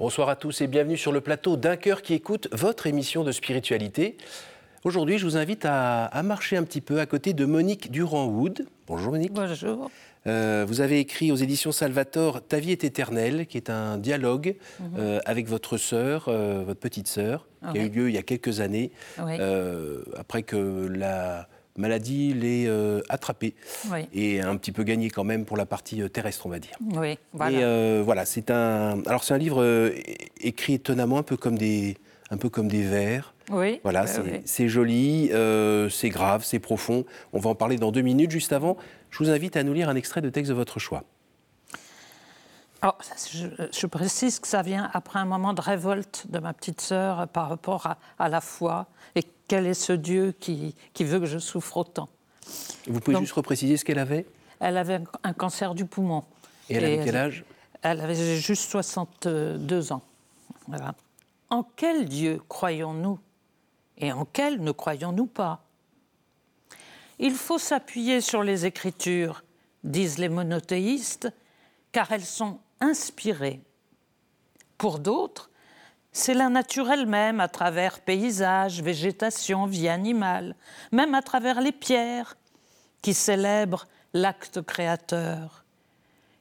Bonsoir à tous et bienvenue sur le plateau d'un cœur qui écoute votre émission de spiritualité. Aujourd'hui, je vous invite à, marcher un petit peu à côté de Monique Durand-Wood. Bonjour Monique. Bonjour. Euh, vous avez écrit aux éditions Salvator Ta vie est éternelle, qui est un dialogue mhm. euh, avec votre sœur, euh, votre petite sœur, qui a eu lieu il y a quelques années, après que la maladie l'ait attrapée et un petit peu gagné quand même pour la partie terrestre, on va dire. Oui, voilà. Et voilà, c'est un. Alors c'est un livre écrit étonnamment un peu comme des, un peu comme des vers. Oui. Voilà, c'est joli, euh, c'est grave, c'est profond. On va en parler dans deux minutes. Juste avant, je vous invite à nous lire un extrait de texte de votre choix. je, précise que ça vient après un moment de révolte de ma petite sœur par rapport à, la foi et quel est ce Dieu qui, veut que je souffre autant. Vous pouvez juste repréciser ce qu'elle avait? Elle avait un cancer du poumon. Et elle avait quel âge? Elle avait juste 62 ans. Voilà. En quel Dieu croyons-nous? Et en quel ne croyons-nous pas? Il faut s'appuyer sur les Écritures, disent les monothéistes, car elles sont inspirées. Pour d'autres, c'est la nature elle-même à travers paysages, végétation, vie animale, même à travers les pierres, qui célèbrent l'acte créateur.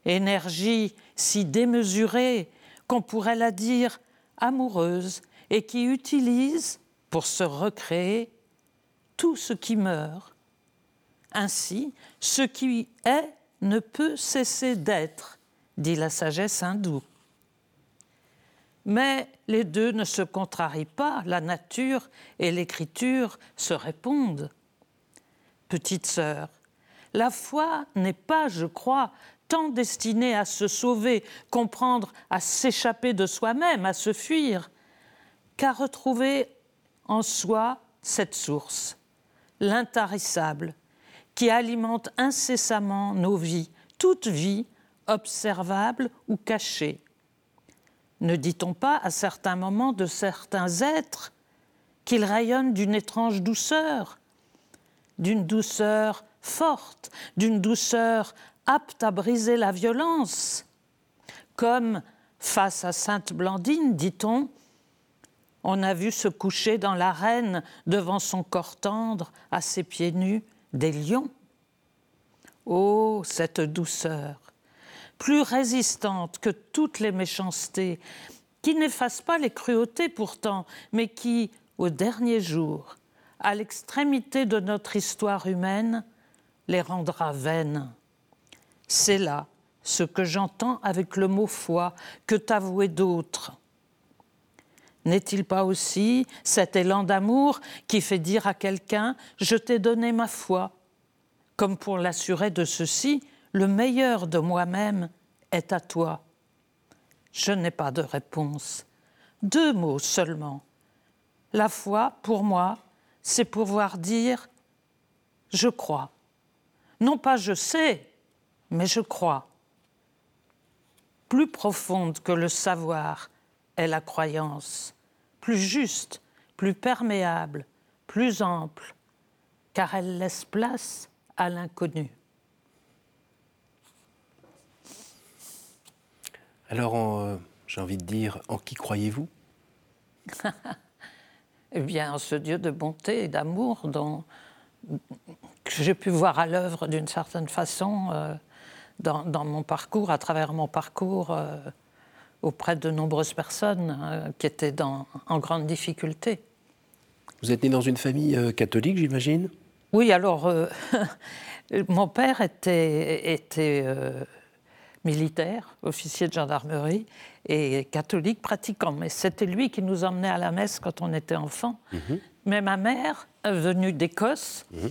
Énergie si démesurée qu'on pourrait la dire amoureuse et qui utilise pour se recréer tout ce qui meurt. Ainsi, ce qui est ne peut cesser d'être, dit la sagesse hindoue. Mais les deux ne se contrarient pas, la nature et l'écriture se répondent. Petite sœur, la foi n'est pas, je crois, tant destiné à se sauver, comprendre, à s'échapper de soi-même, à se fuir, qu'à retrouver en soi cette source, l'intarissable, qui alimente incessamment nos vies, toute vie, observable ou cachée. Ne dit-on pas à certains moments de certains êtres qu'ils rayonnent d'une étrange douceur, d'une douceur forte, d'une douceur apte à briser la violence. Comme face à Sainte Blandine, dit-on, on a vu se coucher dans l'arène, devant son corps tendre, à ses pieds nus, des lions. Oh, cette douceur, plus résistante que toutes les méchancetés, qui n'efface pas les cruautés pourtant, mais qui, au dernier jour, à l'extrémité de notre histoire humaine, les rendra vaines. C'est là ce que j'entends avec le mot foi que t'avouer d'autres. N'est-il pas aussi cet élan d'amour qui fait dire à quelqu'un ⁇ Je t'ai donné ma foi ⁇ comme pour l'assurer de ceci, le meilleur de moi-même est à toi. Je n'ai pas de réponse. Deux mots seulement. La foi, pour moi, c'est pouvoir dire ⁇ Je crois ⁇ Non pas je sais, mais je crois. Plus profonde que le savoir est la croyance, plus juste, plus perméable, plus ample, car elle laisse place à l'inconnu. Alors, euh, j'ai envie de dire, en qui croyez-vous? Eh bien, en ce Dieu de bonté et d'amour dont j'ai pu voir à l'œuvre d'une certaine façon euh, dans, mon parcours, à travers mon parcours euh, auprès de nombreuses personnes euh, qui étaient dans, en grande difficulté. Vous êtes né dans une famille catholique, j'imagine? Oui, alors mon père était, était militaire, officier de gendarmerie et catholique pratiquant, mais c'était lui qui nous emmenait à la messe quand on était enfant. Mhm. Mais ma mère, venue d'Écosse, mhm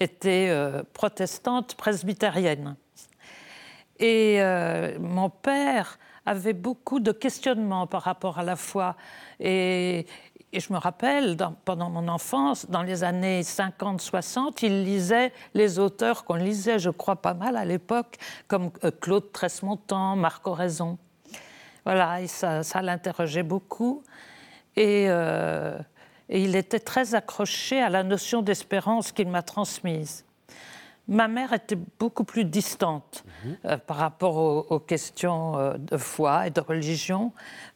était euh, protestante presbytérienne. Et euh, mon père avait beaucoup de questionnements par rapport à la foi. Et, je me rappelle, pendant mon enfance, dans les années 50-60, il lisait les auteurs qu'on lisait, je crois, pas mal à l'époque, comme euh, Claude Tresmontant, Marc Oraison. Voilà, et ça, ça l'interrogeait beaucoup. Et et il était très accroché à la notion d'espérance qu'il m'a transmise. ma mère était beaucoup plus distante mhm. euh, par rapport aux, questions euh, de foi et de religion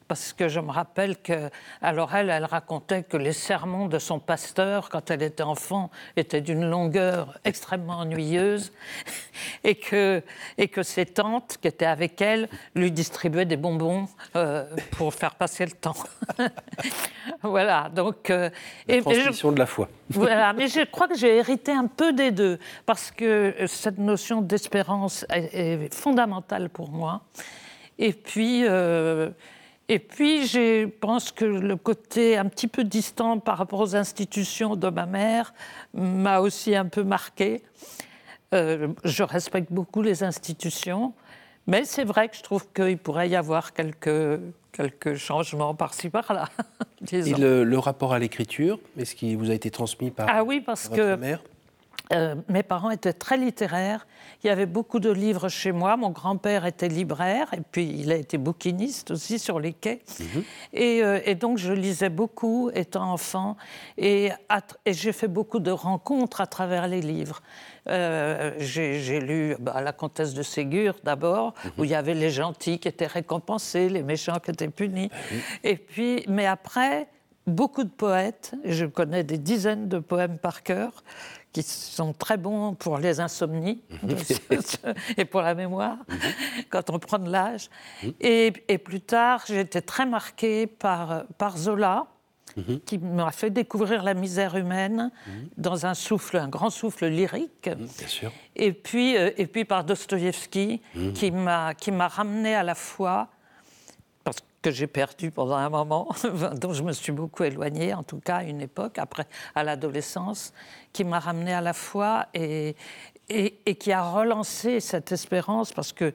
parce que je me rappelle que, alors elle, elle racontait que les sermons de son pasteur, quand elle était enfant, étaient d'une longueur extrêmement ennuyeuse, et que, et que ses tantes, qui étaient avec elle, lui distribuaient des bonbons euh, pour faire passer le temps. voilà, donc... Euh, la transmission de la foi. voilà, mais je crois que j'ai hérité un peu des deux, parce que cette notion d'espérance est, fondamentale pour moi. Et puis... Euh, et puis, je pense que le côté un petit peu distant par rapport aux institutions de ma mère m'a aussi un peu marqué. Euh, je respecte beaucoup les institutions, mais c'est vrai que je trouve qu'il pourrait y avoir quelques, quelques changements par-ci par-là. Et le, rapport à l'écriture, est-ce qu'il vous a été transmis par, ah oui, parce votre que mère? Euh, mes parents étaient très littéraires. Il y avait beaucoup de livres chez moi. Mon grand-père était libraire et puis il a été bouquiniste aussi sur les quais. Mhm. Euh, et, donc je lisais beaucoup étant enfant et, j'ai fait beaucoup de rencontres à travers les livres. Euh, j'ai lu bah, La Comtesse de Ségur d'abord, mhm. où il y avait les gentils qui étaient récompensés, les méchants qui étaient punis. Ah et puis, mais après, beaucoup de poètes, je connais des dizaines de poèmes par cœur, qui sont très bons pour les insomnies et pour la mémoire, quand on prend de l'âge. Et, plus tard, j'ai été très marquée par, par Zola, qui m'a fait découvrir la misère humaine dans un souffle, un grand souffle lyrique. Bien sûr. Et puis, euh, et puis par Dostoïevski, qui m'a ramené à la foi que j'ai perdu pendant un moment, dont je me suis beaucoup éloignée, en tout cas à une époque, après, à l'adolescence, qui m'a ramenée à la foi et, et, qui a relancé cette espérance, parce que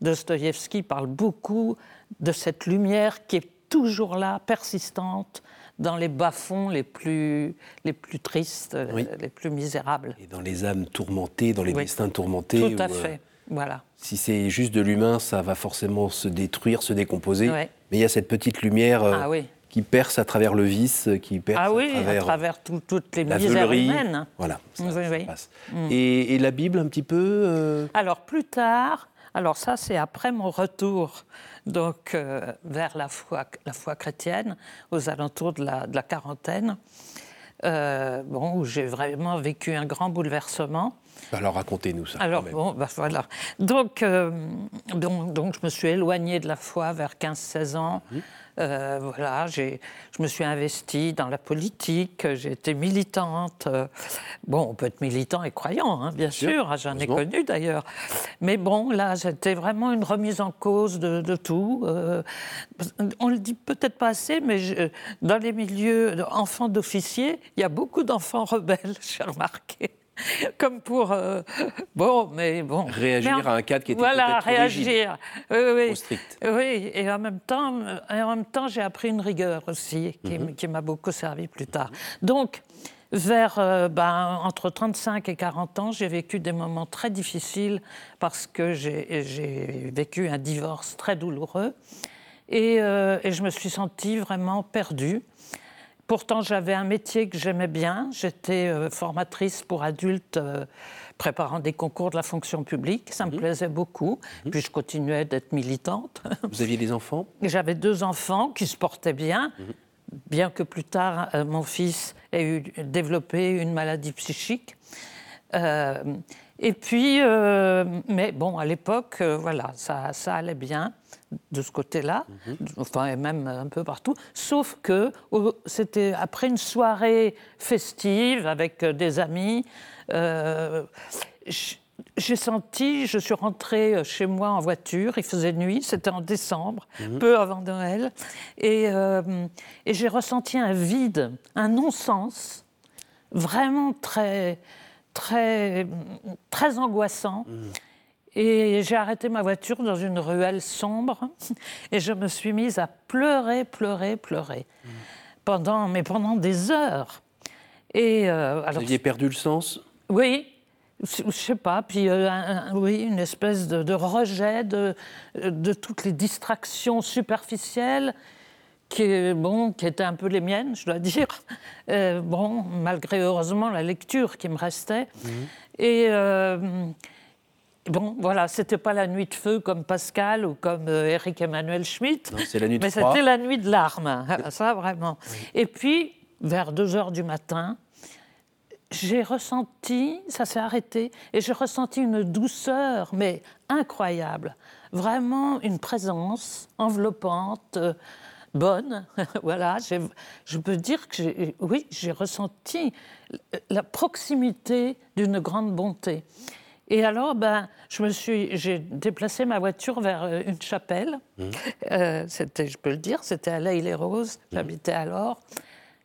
Dostoïevski parle beaucoup de cette lumière qui est toujours là, persistante, dans les bas-fonds les plus, les plus tristes, les plus misérables. Et dans les âmes tourmentées, dans les destins tourmentés. Tout à euh, fait. Voilà. Si c'est juste de l'humain, ça va forcément se détruire, se décomposer. Mais il y a cette petite lumière euh, ah qui perce à travers le vice, qui perce ah oui, à travers, toutes les misères humaines. Voilà. Ça, passe. Mm. Et, la Bible, un petit peu euh Alors plus tard, alors ça c'est après mon retour donc euh, vers la foi, la foi chrétienne, aux alentours de la, de la quarantaine. bon, où j'ai vraiment vécu un grand bouleversement. Alors racontez-nous ça. Alors bon, bah, voilà. Donc, euh, donc, donc, je me suis éloignée de la foi vers 15-16 ans. Mmh. Euh, voilà, je me suis investie dans la politique, j'ai été militante. Bon, on peut être militant et croyant, hein, bien sûr, j'en ai connu d'ailleurs. Mais bon, là, c'était vraiment une remise en cause de, tout. Euh, on le dit peut-être pas assez, mais dans les milieux d'enfants d'officiers, il y a beaucoup d'enfants rebelles, j'ai remarqué. comme pour euh, bon, mais bon réagir à un cadre qui était voilà réagir, oui, oui. strict. Oui, et en même temps, et en même temps, j'ai appris une rigueur aussi qui, qui m'a beaucoup servi plus tard. Donc vers euh, ben, entre 35 et 40 ans, j'ai vécu des moments très difficiles parce que j'ai vécu un divorce très douloureux et, euh, et je me suis sentie vraiment perdue. Pourtant, j'avais un métier que j'aimais bien. J'étais euh, formatrice pour adultes euh, préparant des concours de la fonction publique. Ça me mhm. plaisait beaucoup. Mhm. Puis je continuais d'être militante. Vous aviez des enfants? J'avais deux enfants qui se portaient bien. Mhm. Bien que plus tard, euh, mon fils ait eu, développé une maladie psychique. Et puis, mais bon, à l'époque, voilà, ça, ça allait bien de ce côté-là, mhm. enfin, et même un peu partout, sauf que c'était après une soirée festive avec euh, des amis. Euh, j'ai senti, je suis rentrée chez moi en voiture, il faisait nuit, c'était en décembre, mhm. peu avant Noël, et, euh, et j'ai ressenti un vide, un non-sens, vraiment très, très, très angoissant. Mhm. Et j'ai arrêté ma voiture dans une ruelle sombre et je me suis mise à pleurer, pleurer, pleurer. Pendant, mais pendant des heures. Et, euh, alors, Vous aviez perdu le sens? Oui, je ne sais pas, puis euh, oui, une espèce de, rejet de, de, toutes les distractions superficielles qui, bon, qui étaient un peu les miennes, je dois dire. Euh, bon, malgré heureusement la lecture qui me restait. Mhm. Et euh, bon, voilà, c'était pas la nuit de feu comme Pascal ou comme Eric Emmanuel Schmitt. c'est la nuit de Mais c'était la nuit de larmes, ça vraiment. Et puis, vers 2 heures du matin, j'ai ressenti, ça s'est arrêté, et j'ai ressenti une douceur, mais incroyable. Vraiment une présence enveloppante, euh, bonne. voilà, je peux dire que oui, j'ai ressenti la proximité d'une grande bonté. Et alors, ben, je me suis, j'ai déplacé ma voiture vers euh, une chapelle. Mmh. Euh, c'était, je peux le dire, c'était à l'Aïle les Roses. Mmh. J'habitais alors.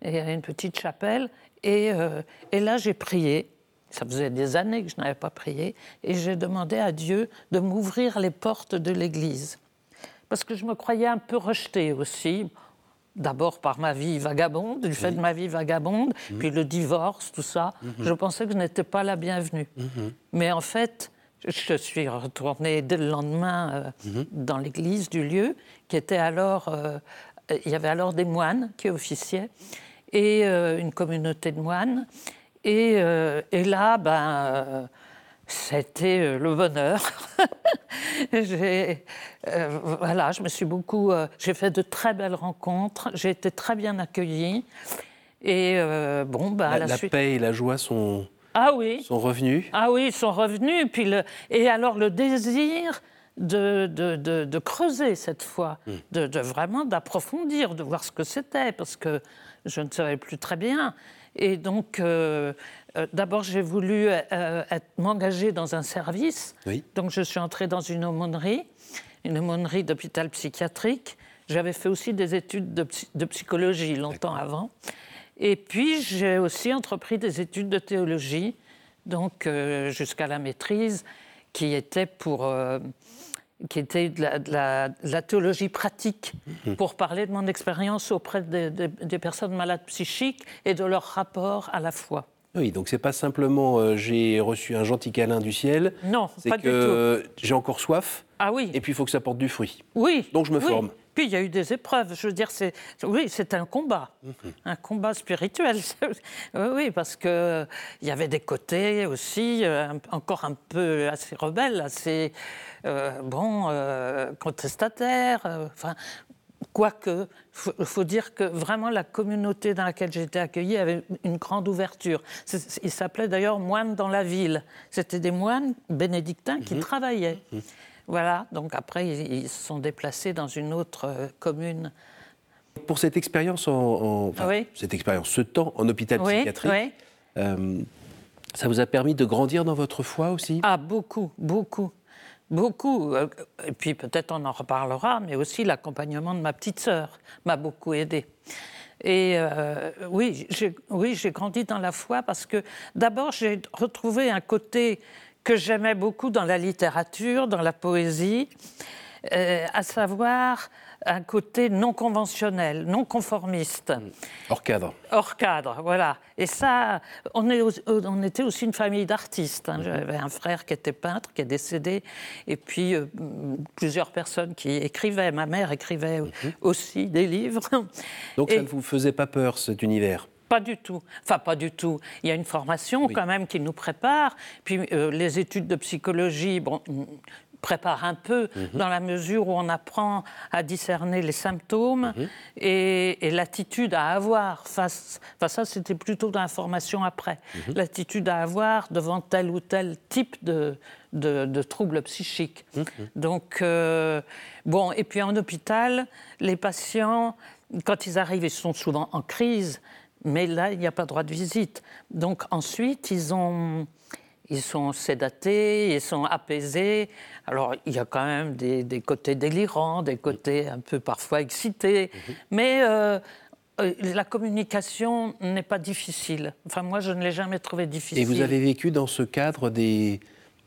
Et il y avait une petite chapelle. Euh, et, là, j'ai prié. Ça faisait des années que je n'avais pas prié. Et j'ai demandé à Dieu de m'ouvrir les portes de l'Église. Parce que je me croyais un peu rejetée aussi. D'abord par ma vie vagabonde, du fait de ma vie vagabonde, mhm. puis le divorce, tout ça. Mhm. Je pensais que je n'étais pas la bienvenue. Mhm. Mais en fait, je suis retournée dès le lendemain euh, dans l'église du lieu, qui était alors. Euh, il y avait alors des moines qui officiaient et euh, une communauté de moines. Et, et là, ben, c'était le bonheur. j'ai, voilà, je me suis beaucoup, j'ai fait de très belles rencontres, j'ai été très bien accueillie. Et bon, ben, la, la, paix et la joie sont, ah oui. sont revenus. Ah oui, sont revenus. Puis le, et alors le désir de, de, de, creuser cette fois, hmm. de, vraiment d'approfondir, de voir ce que c'était, parce que je ne savais plus très bien. Et donc, euh, euh, d'abord, j'ai voulu euh, m'engager dans un service. Donc, je suis entrée dans une aumônerie, une aumônerie d'hôpital psychiatrique. J'avais fait aussi des études de, psychologie longtemps avant. Et puis, j'ai aussi entrepris des études de théologie, donc jusqu'à la maîtrise, qui était pour qui était de la, théologie pratique, mhm. pour parler de mon expérience auprès des personnes malades psychiques et de leur rapport à la foi. Oui, donc c'est pas simplement euh, j'ai reçu un gentil câlin du ciel. Non, pas que, du tout. J'ai encore soif. Ah oui. Et puis il faut que ça porte du fruit. Oui. Donc je me forme. Puis il y a eu des épreuves. Je veux dire, c'est oui, c'est un combat, mhm. un combat spirituel. oui, parce que il y avait des côtés aussi euh, encore un peu assez rebelles, assez euh, bon euh, contestataires. Enfin, Quoique, il faut, dire que vraiment la communauté dans laquelle j'étais accueillie avait une grande ouverture. Il s'appelait d'ailleurs moines dans la ville. C'était des moines bénédictins qui mhm. travaillaient. Mhm. Voilà, donc après, ils se sont déplacés dans une autre euh, commune. Pour cette expérience, en, cette expérience, ce temps en hôpital psychiatrique, euh, ça vous a permis de grandir dans votre foi aussi? Ah, beaucoup, beaucoup. Beaucoup. Euh, et puis peut-être on en reparlera, mais aussi l'accompagnement de ma petite sœur m'a beaucoup aidé. Et oui, j'ai grandi dans la foi parce que d'abord j'ai retrouvé un côté que j'aimais beaucoup dans la littérature, dans la poésie, euh, à savoir un côté non conventionnel, non conformiste. Hmm. Hors cadre. Hors cadre, voilà. Et ça, on, est, on était aussi une famille d'artistes. Hein. Hmm. J'avais un frère qui était peintre, qui est décédé, et puis euh, plusieurs personnes qui écrivaient. Ma mère écrivait hmm. aussi des livres. Donc ça ne vous faisait pas peur, cet univers? Pas du tout. Enfin, pas du tout. Il y a une formation quand même qui nous prépare. Puis euh, les études de psychologie, bon, préparent un peu mhm. dans la mesure où on apprend à discerner les symptômes mhm. et, l'attitude à avoir face. Enfin, ça, c'était plutôt formation après. Mhm. L'attitude à avoir devant tel ou tel type de, de, troubles psychiques. Donc, euh, bon, et puis en hôpital, les patients, quand ils arrivent, ils sont souvent en crise mais là, il n'y a pas droit de visite. Donc ensuite, ils, ont, ils sont sédatés, ils sont apaisés. Alors, il y a quand même des, côtés délirants, des côtés un peu parfois excités. Mhm. Mais euh, euh, la communication n'est pas difficile. Enfin, moi, je ne l'ai jamais trouvé difficile. Et vous avez vécu dans ce cadre des,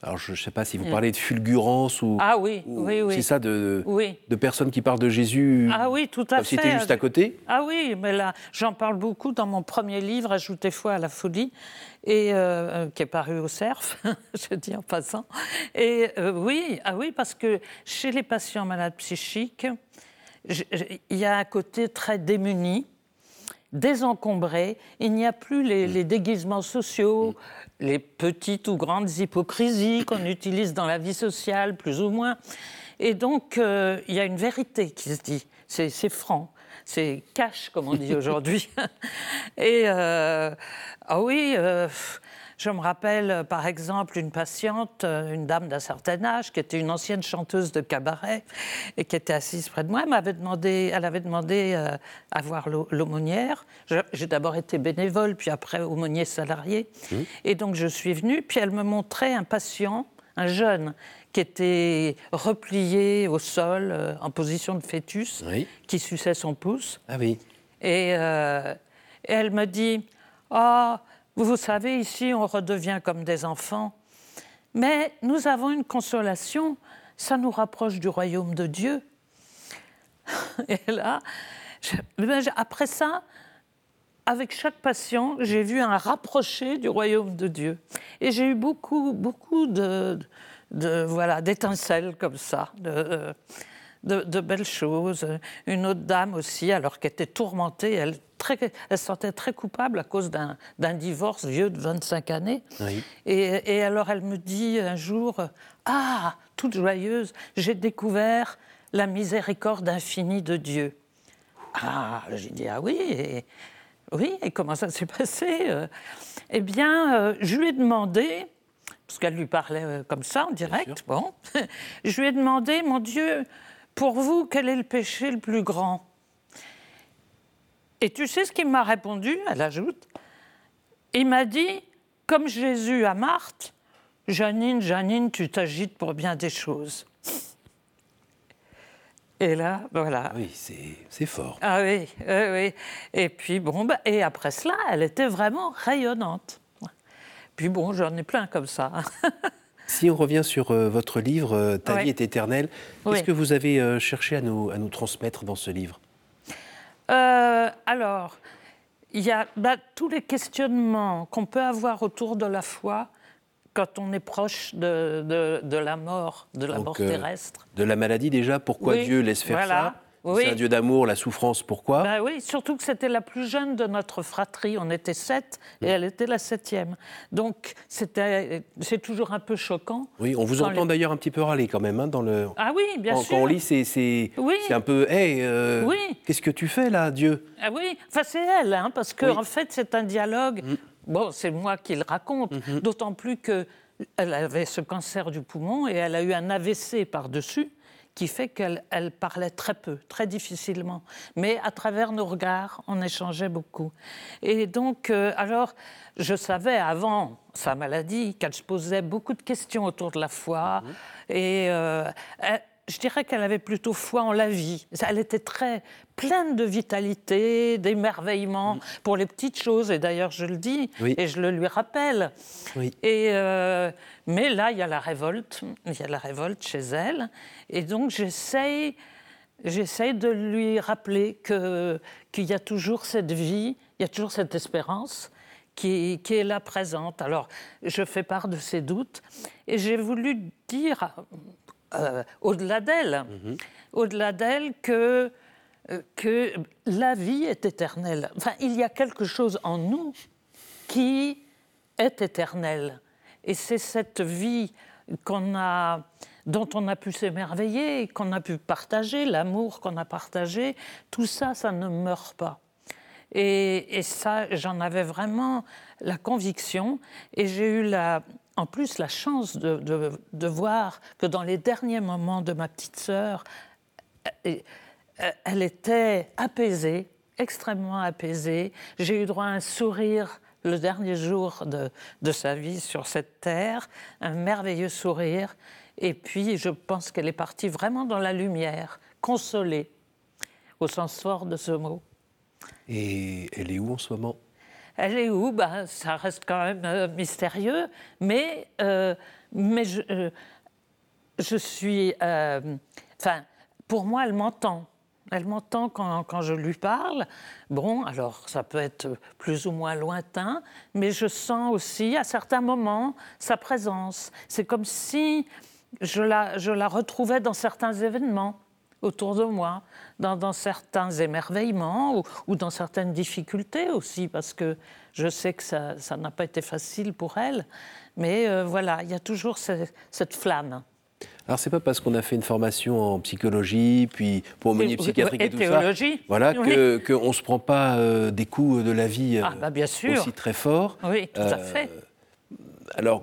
alors je ne sais pas si vous mm. parlez de fulgurance ou. Ah oui, oui, oui. C'est ça, de, de personnes qui parlent de Jésus. Ah oui, tout à fait. C'était juste à côté. Ah oui, mais là, j'en parle beaucoup dans mon premier livre, Ajoutez foi à la folie, et euh, euh, qui est paru au CERF, je dis en passant. Et euh, oui, ah oui, parce que chez les patients malades psychiques, il y a un côté très démuni, désencombré. Il n'y a plus les, les déguisements sociaux, les petites ou grandes hypocrisies qu'on utilise dans la vie sociale, plus ou moins. Et donc, euh, il y a une vérité qui se dit, c'est franc, c'est cash, comme on dit aujourd'hui. Et, euh, ah oui, euh, je me rappelle par exemple une patiente, une dame d'un certain âge, qui était une ancienne chanteuse de cabaret et qui était assise près de moi. Elle m'avait demandé, elle avait demandé à voir l'aumônière. J'ai d'abord été bénévole, puis après aumônier salarié. Mmh. Et donc je suis venue, puis elle me montrait un patient, un jeune, qui était replié au sol euh, en position de fœtus, qui suçait son pouce. Ah oui. Euh, et, elle me dit Ah, vous savez, ici, on redevient comme des enfants. Mais nous avons une consolation, ça nous rapproche du royaume de Dieu. Et là, ben, après ça, avec chaque patient, j'ai vu un rapproché du royaume de Dieu. Et j'ai eu beaucoup, beaucoup de, voilà d'étincelles comme ça, de, de, belles choses. Une autre dame aussi, alors qu'elle était tourmentée, elle, très, elle se sentait très coupable à cause d'un divorce vieux de 25 années. Et, et, alors elle me dit un jour, ah, toute joyeuse, j'ai découvert la miséricorde infinie de Dieu. Ah, j'ai dit, ah oui, et, oui, et comment ça s'est passé Eh bien, euh, je lui ai demandé, parce qu'elle lui parlait euh, comme ça en direct. Bon, je lui ai demandé, mon Dieu, pour vous, quel est le péché le plus grand? Et tu sais ce qu'il m'a répondu? Elle ajoute. Il m'a dit, comme Jésus à Marthe, Janine, Janine, tu t'agites pour bien des choses. Et là, voilà. Oui, c'est fort. Ah oui, oui, oui. Et puis, bon, bah, et après cela, elle était vraiment rayonnante. Puis bon, j'en ai plein comme ça. si on revient sur euh, votre livre, euh, Ta vie est éternelle, qu'est-ce que vous avez euh, cherché à nous, à nous transmettre dans ce livre? Alors, il y a bah, tous les questionnements qu'on peut avoir autour de la foi quand on est proche de, de, la mort, de la mort terrestre. de la maladie déjà, pourquoi Dieu laisse faire ça? C'est un Dieu d'amour, la souffrance, pourquoi? Ben Oui, surtout que c'était la plus jeune de notre fratrie. On était sept et elle était la septième. Donc c'est toujours un peu choquant. Oui, on vous entend d'ailleurs un petit peu râler quand même hein, dans le. Ah oui, bien sûr. Quand on lit, c'est oui. un peu, hé, euh, oui. qu'est-ce que tu fais là, Dieu? Ah oui, enfin c'est elle, hein, parce qu'en en fait c'est un dialogue. Mm. Bon, c'est moi qui le raconte, mm-hmm. d'autant plus que elle avait ce cancer du poumon et elle a eu un AVC par-dessus qui fait qu'elle elle parlait très peu, très difficilement. Mais à travers nos regards, on échangeait beaucoup. Et donc, euh, alors, je savais avant sa maladie qu'elle se posait beaucoup de questions autour de la foi. Mmh. Et euh, je dirais qu'elle avait plutôt foi en la vie. Elle était très pleine de vitalité, d'émerveillement mm. pour les petites choses. Et d'ailleurs, je le dis et je le lui rappelle. Et euh, mais là, il y a la révolte. Il y a la révolte chez elle. Et donc, j'essaye, j'essaye de lui rappeler que qu'il y a toujours cette vie, il y a toujours cette espérance. Qui, qui, est là présente. Alors, je fais part de ses doutes et j'ai voulu dire euh, au-delà d'elle, mhm. au-delà d'elle que, euh, que la vie est éternelle. Enfin, il y a quelque chose en nous qui est éternel. Et c'est cette vie qu'on a, dont on a pu s'émerveiller, qu'on a pu partager, l'amour qu'on a partagé, tout ça, ça ne meurt pas. Et, et ça, j'en avais vraiment la conviction, et j'ai eu la, en plus la chance de, voir que dans les derniers moments de ma petite sœur, elle était apaisée, extrêmement apaisée. J'ai eu droit à un sourire le dernier jour de, de, sa vie sur cette terre, un merveilleux sourire. Et puis, je pense qu'elle est partie vraiment dans la lumière, consolée, au sens fort de ce mot. Et elle est où en ce moment? Elle est où? Ben, Ça reste quand même euh, mystérieux, mais, euh, mais je, euh, je suis. Enfin, pour moi, elle m'entend. Elle m'entend quand, quand, je lui parle. Bon, alors ça peut être plus ou moins lointain, mais je sens aussi à certains moments sa présence. C'est comme si je la, je la retrouvais dans certains événements autour de moi, dans, certains émerveillements ou, dans certaines difficultés aussi, parce que je sais que ça n'a pas été facile pour elle. Mais euh, voilà, il y a toujours cette, flamme. Alors c'est pas parce qu'on a fait une formation en psychologie, puis pour aumônier psychiatrique et, tout théologie. ça, voilà, qu'on ne se prend pas euh, des coups de la vie ah, bah, bien sûr. aussi très forts. Oui, tout à fait. Alors,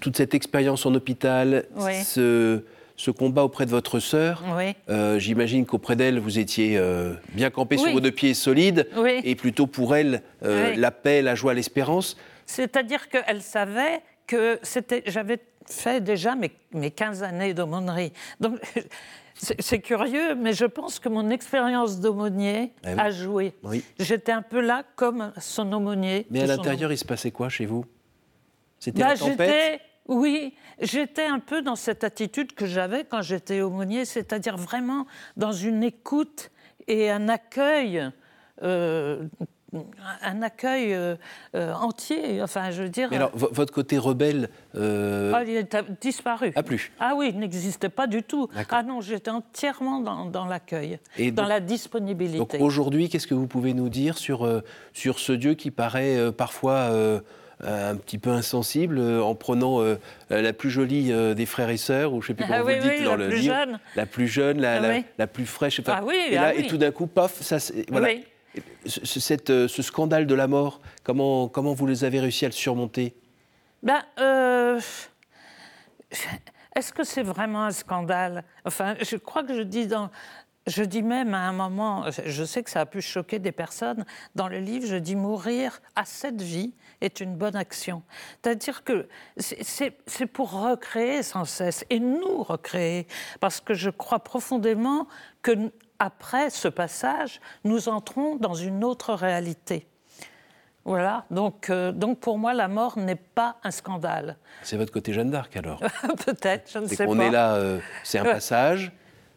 toute cette expérience en hôpital, ce, ce, combat auprès de votre sœur, euh, j'imagine qu'auprès d'elle, vous étiez euh, bien campé sur vos deux pieds solides, et plutôt pour elle, euh, la paix, la joie, l'espérance. C'est-à-dire qu'elle savait que j'avais fait déjà mes, mes 15 années d'aumônerie. Donc, c'est curieux, mais je pense que mon expérience d'aumônier eh a joué. J'étais un peu là comme son aumônier. Mais à l'intérieur, il se passait quoi chez vous? C'était bah, la tempête? Oui, j'étais un peu dans cette attitude que j'avais quand j'étais aumônier, c'est-à-dire vraiment dans une écoute et un accueil. Euh, un accueil euh, euh, entier, enfin je veux dire. alors, votre côté rebelle. Ah, il a disparu. Ah, plus Ah oui, il n'existait pas du tout. Ah non, j'étais entièrement dans, l'accueil, dans la disponibilité. Donc aujourd'hui, qu'est-ce que vous pouvez nous dire sur, sur ce Dieu qui paraît parfois un petit peu insensible euh, en prenant euh, la plus jolie des frères et sœurs, ou je ne sais plus comment ah vous dites dans le livre, jeune. la plus jeune, la, ah la, plus fraîche. ah et, là, et tout d'un coup, paf, ça, voilà. Ce, cette, ce, scandale de la mort, comment, comment vous les avez réussi à le surmonter? Ben, Est-ce que c'est vraiment un scandale? Enfin, je crois que je dis dans, je dis même à un moment, je sais que ça a pu choquer des personnes, dans le livre, je dis mourir à cette vie est une bonne action. C'est-à-dire que c'est pour recréer sans cesse, et nous recréer, parce que je crois profondément que après ce passage, nous entrons dans une autre réalité. Voilà, donc, euh, donc pour moi, la mort n'est pas un scandale. C'est votre côté Jeanne d'Arc alors Peut-être, je ne sais pas. On est là, euh, c'est un passage,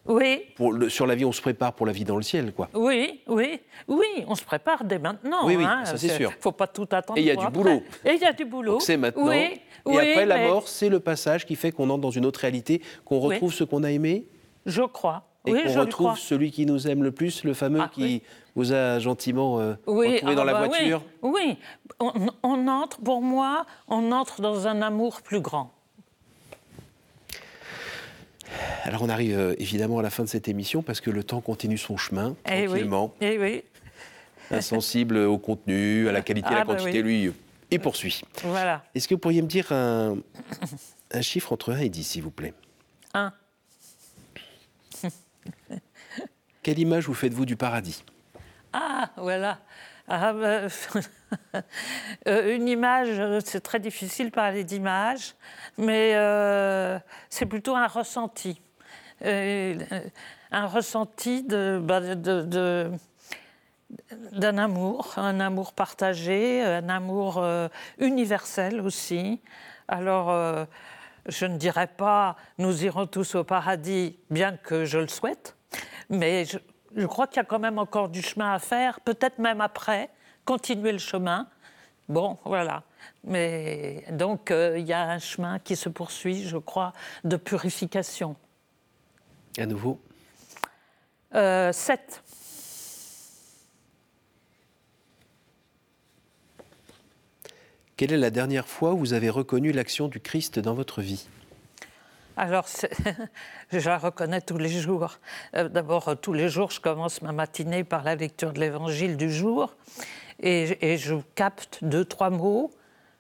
oui. Pour sur la vie, on se prépare pour la vie dans le ciel, quoi. Oui, oui, oui, on se prépare dès maintenant. Oui, oui, hein, ça c'est sûr. Il ne faut pas tout attendre. Et il y a du boulot. Et il y a du boulot. C'est maintenant. Oui, et après, la mort, c'est le passage qui fait qu'on entre dans une autre réalité, qu'on retrouve ce qu'on a aimé. Je crois. Et qu'on retrouve celui qui nous aime le plus, le fameux ah, qui vous a gentiment euh, retrouvé dans la ah, bah voiture. Oui, on, on entre, pour moi, on entre dans un amour plus grand. Alors on arrive euh, évidemment à la fin de cette émission parce que le temps continue son chemin eh tranquillement. Eh oui. Insensible au contenu, à la qualité, à la ah, bah quantité, lui, il poursuit. Voilà. Est-ce que vous pourriez me dire un, chiffre entre 1 et 10, s'il vous plaît? 1. Quelle image vous faites-vous du paradis? Ah, voilà. Ah, bah, euh, une image, c'est très difficile de parler d'image, mais euh, c'est plutôt un ressenti. Euh, un ressenti bah, d'un amour, un amour partagé, un amour universel aussi. Alors, je ne dirais pas nous irons tous au paradis, bien que je le souhaite, mais je, je crois qu'il y a quand même encore du chemin à faire, peut-être même après, continuer le chemin. Bon, voilà. Mais donc, euh, il y a un chemin qui se poursuit, je crois, de purification. À nouveau euh, Sept. Quelle est la dernière fois où vous avez reconnu l'action du Christ dans votre vie? Alors, je la reconnais tous les jours. Euh, d'abord, euh, tous les jours, je commence ma matinée par la lecture de l'Évangile du jour et, je capte deux, trois mots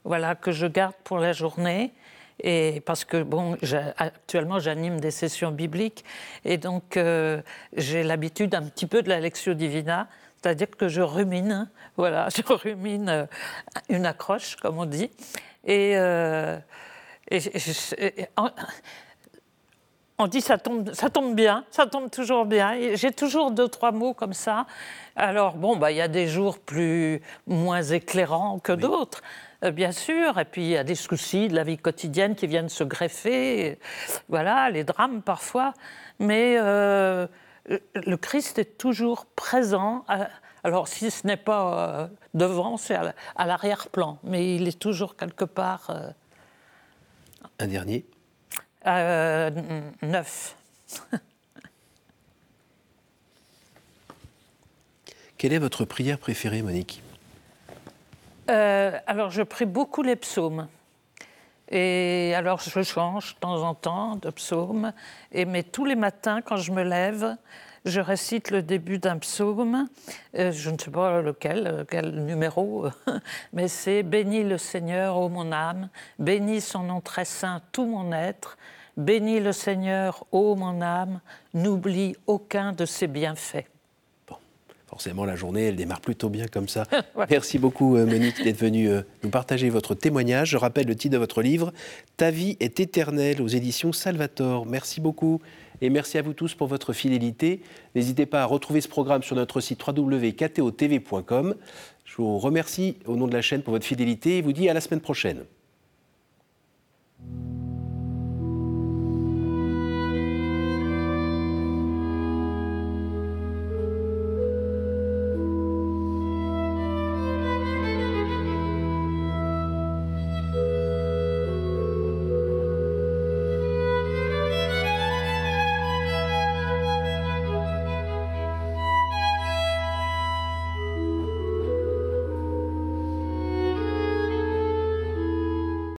voilà, que je garde pour la journée. Et parce que, bon, actuellement, j'anime des sessions bibliques et donc euh, j'ai l'habitude un petit peu de la Lectio Divina, c'est-à-dire que je rumine, voilà, je rumine une accroche, comme on dit. Et, on dit ça tombe, ça tombe bien, ça tombe toujours bien. J'ai toujours deux, trois mots comme ça. Alors, bon, bah, il y a des jours plus, moins éclairants que d'autres, euh, bien sûr. Et puis, il y a des soucis de la vie quotidienne qui viennent se greffer. Voilà, les drames parfois. Mais euh, le Christ est toujours présent. alors, si ce n'est pas euh, devant, c'est à l'arrière-plan. Mais il est toujours quelque part. Un dernier euh, 9. Quelle est votre prière préférée, Monique euh, Alors, je prie beaucoup les psaumes. Et alors, je change de temps en temps de psaume. Et, mais tous les matins, quand je me lève, je récite le début d'un psaume, euh, je ne sais pas lequel, quel numéro, mais c'est Bénis le Seigneur, ô mon âme, bénis son nom très saint, tout mon être, Bénis le Seigneur, ô mon âme, n'oublie aucun de ses bienfaits forcément, la journée, elle démarre plutôt bien comme ça. Merci beaucoup, euh, Monique, d'être venue euh, nous partager votre témoignage. Je rappelle le titre de votre livre, Ta vie est éternelle, aux éditions Salvator. Merci beaucoup. Et merci à vous tous pour votre fidélité. N'hésitez pas à retrouver ce programme sur notre site www.ktotv.com. Je vous remercie au nom de la chaîne pour votre fidélité et vous dis à la semaine prochaine.